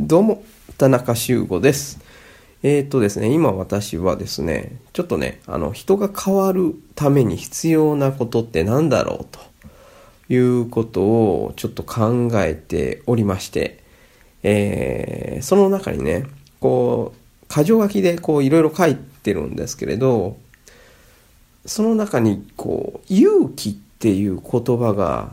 どうも、田中修吾です。えーっとですね、今私はですね、ちょっとね、あの、人が変わるために必要なことって何だろうということをちょっと考えておりまして、えーその中にね、こう、箇条書きでこういろいろ書いてるんですけれど、その中にこう、勇気っていう言葉が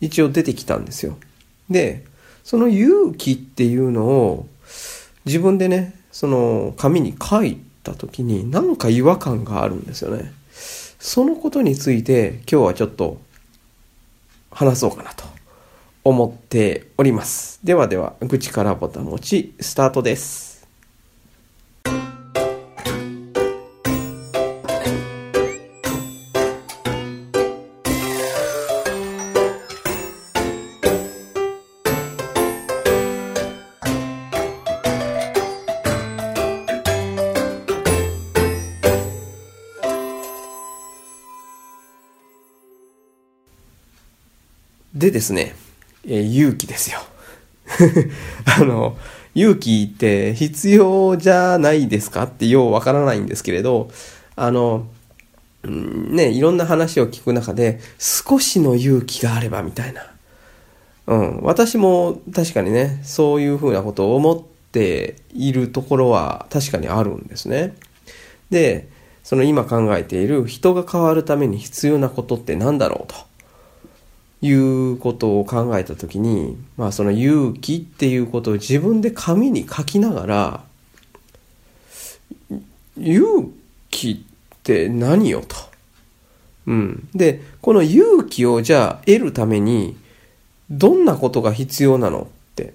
一応出てきたんですよ。で、その勇気っていうのを自分でね、その紙に書いた時になんか違和感があるんですよね。そのことについて今日はちょっと話そうかなと思っております。ではでは、愚痴からぼたもちスタートです。でですね、えー勇気ですよ。あの、勇気って必要じゃないですかってようわからないんですけれど、あの、うんね、いろんな話を聞く中で、少しの勇気があればみたいな。うん、私も確かにね、そういうふうなことを思っているところは確かにあるんですね。で、その今考えている人が変わるために必要なことって何だろうと。いうことを考えたときに、まあその勇気っていうことを自分で紙に書きながら、勇気って何よと。うん。で、この勇気をじゃあ得るために、どんなことが必要なのって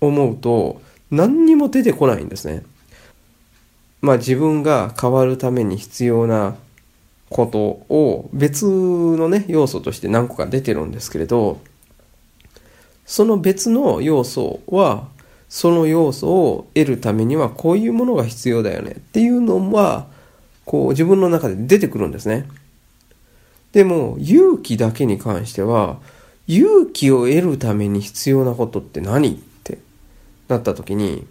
思うと、何にも出てこないんですね。まあ自分が変わるために必要なことを別のね、要素として何個か出てるんですけれど、その別の要素は、その要素を得るためにはこういうものが必要だよねっていうのは、こう自分の中で出てくるんですね。でも、勇気だけに関しては、勇気を得るために必要なことって何ってなった時に、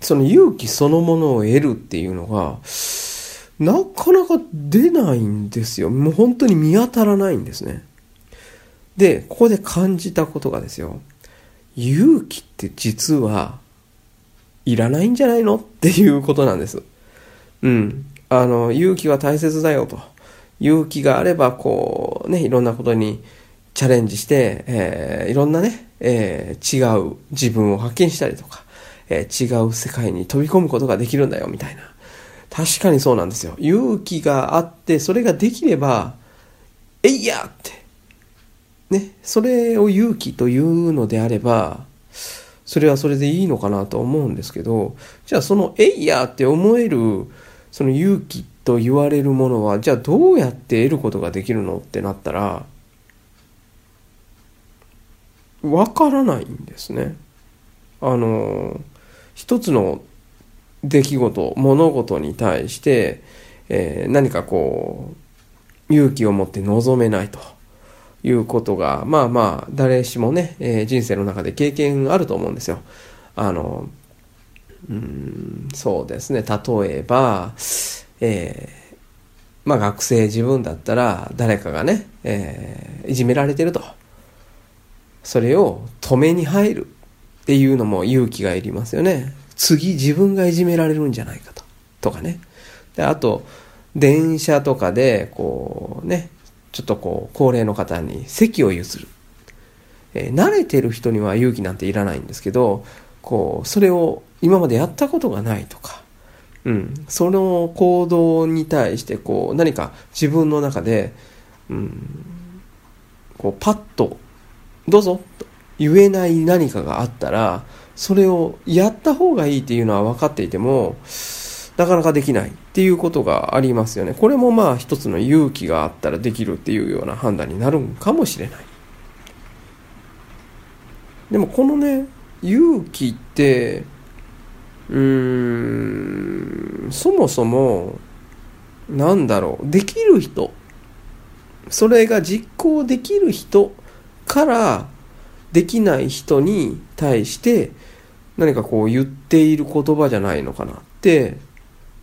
その勇気そのものを得るっていうのが、なかなか出ないんですよ。もう本当に見当たらないんですね。で、ここで感じたことがですよ。勇気って実はいらないんじゃないのっていうことなんです。うん。あの、勇気は大切だよと。勇気があれば、こう、ね、いろんなことにチャレンジして、えーいろんなね、えー違う自分を発見したりとか、えー違う世界に飛び込むことができるんだよ、みたいな。確かにそうなんですよ。勇気があって、それができれば、えいやって。ね、それを勇気というのであれば、それはそれでいいのかなと思うんですけど、じゃあそのえいやって思える、その勇気と言われるものは、じゃあどうやって得ることができるのってなったら、わからないんですね。あの、一つの出来事、物事に対して、えー何かこう、勇気を持って臨めないということが、まあまあ、誰しもね、えー人生の中で経験あると思うんですよ。あの、うん、そうですね、例えば、えーまあ学生自分だったら、誰かがね、えーいじめられてると。それを止めに入るっていうのも勇気がいりますよね。次自分がいじめられるんじゃないかと。とかね。で、あと、電車とかで、こうね、ちょっとこう、高齢の方に席を譲る。えー慣れてる人には勇気なんていらないんですけど、こう、それを今までやったことがないとか、うん、その行動に対して、こう、何か自分の中で、うん、こう、パッと、どうぞと言えない何かがあったら、それをやった方がいいっていうのは分かっていても、なかなかできないっていうことがありますよね。これもまあ一つの勇気があったらできるっていうような判断になるんかもしれない。でもこのね、勇気って、うーん、そもそも、なんだろう、できる人、それが実行できる人からできない人に対して何かこう言っている言葉じゃないのかなって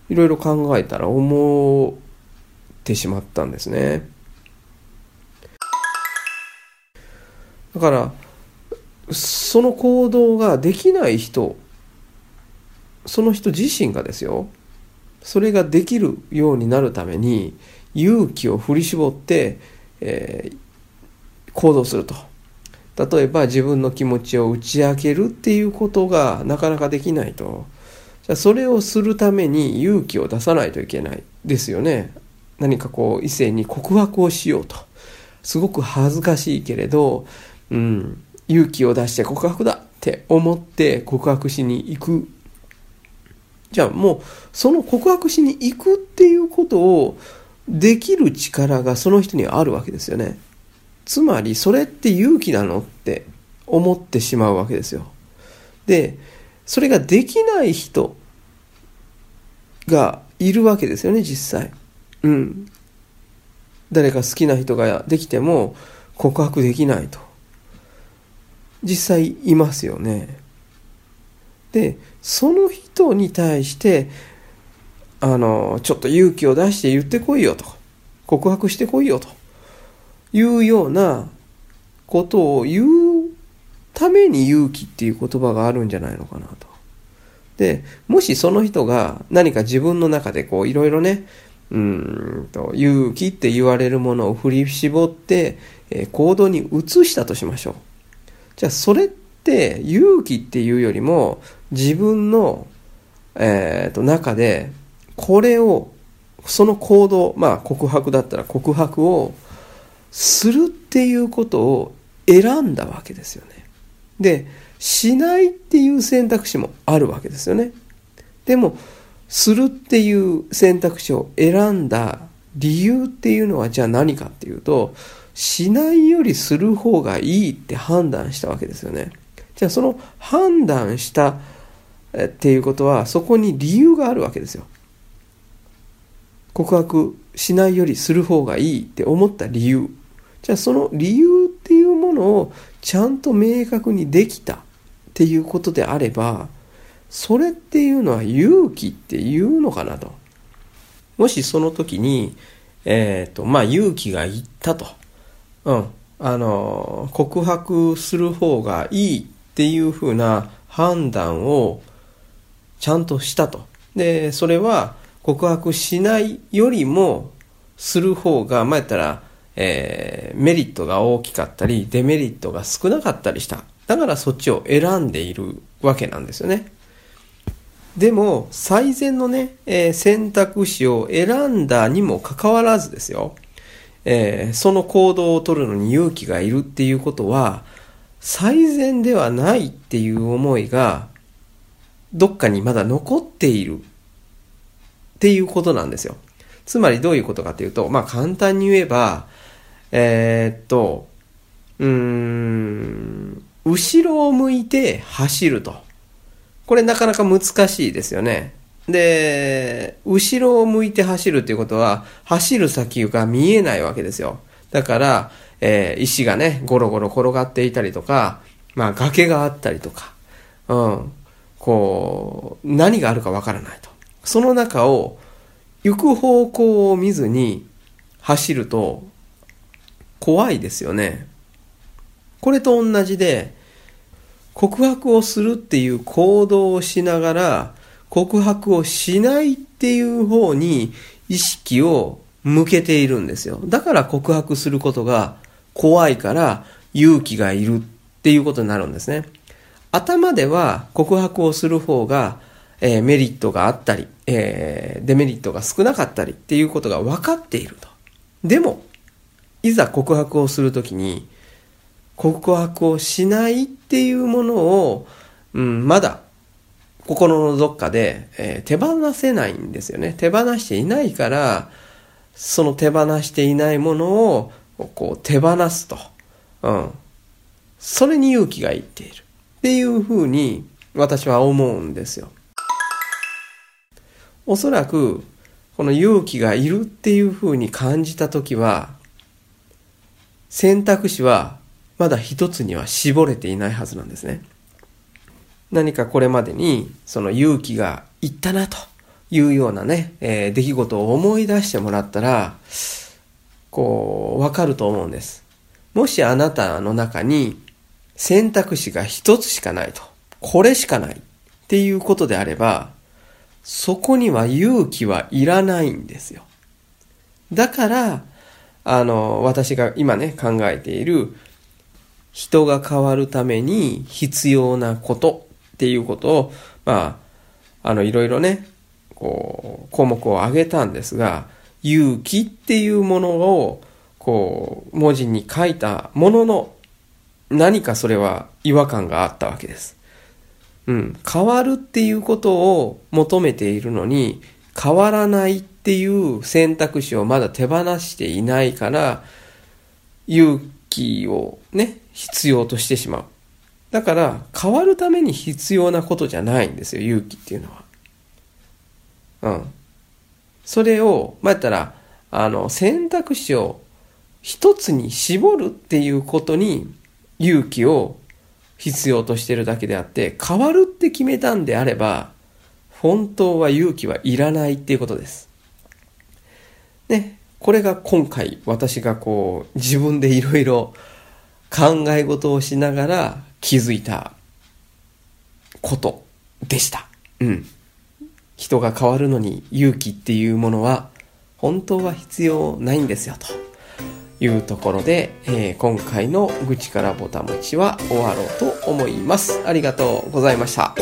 いろいろ考えたら思ってしまったんですね。だからその行動ができない人その人自身がですよそれができるようになるために勇気を振り絞って、えー、行動すると例えば自分の気持ちを打ち明けるっていうことがなかなかできないと。じゃそれをするために勇気を出さないといけないですよね。何かこう異性に告白をしようと。すごく恥ずかしいけれど、うん、勇気を出して告白だって思って告白しに行く。じゃあもうその告白しに行くっていうことをできる力がその人にはあるわけですよね。つまりそれって勇気なのって思ってしまうわけですよ。で、それができない人がいるわけですよね、実際。うん。誰か好きな人ができても告白できないと。実際いますよね。で、その人に対して、あの、ちょっと勇気を出して言ってこいよと。告白してこいよと。いうようなことを言うために勇気っていう言葉があるんじゃないのかなと。で、もしその人が何か自分の中でこういろいろね、うんと、勇気って言われるものを振り絞って、えー、行動に移したとしましょう。じゃあそれって勇気っていうよりも自分の、えー、と中でこれをその行動まあ告白だったら告白をするっていうことを選んだわけですよね。でしないっていう選択肢もあるわけですよね。でもするっていう選択肢を選んだ理由っていうのはじゃあ何かっていうとしないよりする方がいいって判断したわけですよね。じゃあその判断したっていうことはそこに理由があるわけですよ。告白しないよりする方がいいって思った理由。じゃあその理由っていうものをちゃんと明確にできたっていうことであれば、それっていうのは勇気っていうのかなと。もしその時に、えっ、ー、と、まあ勇気がいったと。うん。あの、告白する方がいいっていうふうな判断をちゃんとしたと。で、それは告白しないよりもする方が、まあ、やったら、えー、メリットが大きかったり、デメリットが少なかったりした。だからそっちを選んでいるわけなんですよね。でも、最善のね、えー、選択肢を選んだにもかかわらずですよ。えー、その行動を取るのに勇気がいるっていうことは、最善ではないっていう思いが、どっかにまだ残っているっていうことなんですよ。つまりどういうことかというと、まあ簡単に言えば、えー、っと、うーん、後ろを向いて走ると。これなかなか難しいですよね。で、後ろを向いて走るということは、走る先が見えないわけですよ。だから、えー、石がね、ゴロゴロ転がっていたりとか、まあ崖があったりとか、うん、こう、何があるかわからないと。その中を、行く方向を見ずに走ると、怖いですよね。これと同じで、告白をするっていう行動をしながら、告白をしないっていう方に意識を向けているんですよ。だから告白することが怖いから勇気がいるっていうことになるんですね。頭では告白をする方が、えー、メリットがあったり、えー、デメリットが少なかったりっていうことが分かっていると。でも、いざ告白をするときに、告白をしないっていうものを、うん、まだ心のどっかで、えー、手放せないんですよね。手放していないから、その手放していないものをこう手放すと。うん。それに勇気がいっている。っていうふうに私は思うんですよ。おそらく、この勇気がいるっていうふうに感じたときは、選択肢はまだ一つには絞れていないはずなんですね。何かこれまでにその勇気がいったなというようなね、えー、出来事を思い出してもらったら、こう、わかると思うんです。もしあなたの中に選択肢が一つしかないと、これしかないっていうことであれば、そこには勇気はいらないんですよ。だから、あの、私が今ね、考えている、人が変わるために必要なことっていうことを、まあ、あの、いろいろね、こう、項目を挙げたんですが、勇気っていうものを、こう、文字に書いたものの、何かそれは違和感があったわけです。うん。変わるっていうことを求めているのに、変わらないっていう選択肢をまだ手放していないから、勇気をね、必要としてしまう。だから、変わるために必要なことじゃないんですよ、勇気っていうのは。うん。それを、まあ、やったら、あの、選択肢を一つに絞るっていうことに勇気を必要としてるだけであって、変わるって決めたんであれば、本当は勇気はいらないっていうことです。ね、これが今回私がこう自分でいろいろ考え事をしながら気づいたことでした。うん。人が変わるのに勇気っていうものは本当は必要ないんですよというところで、えー、今回の愚痴からぼたもちは終わろうと思います。ありがとうございました。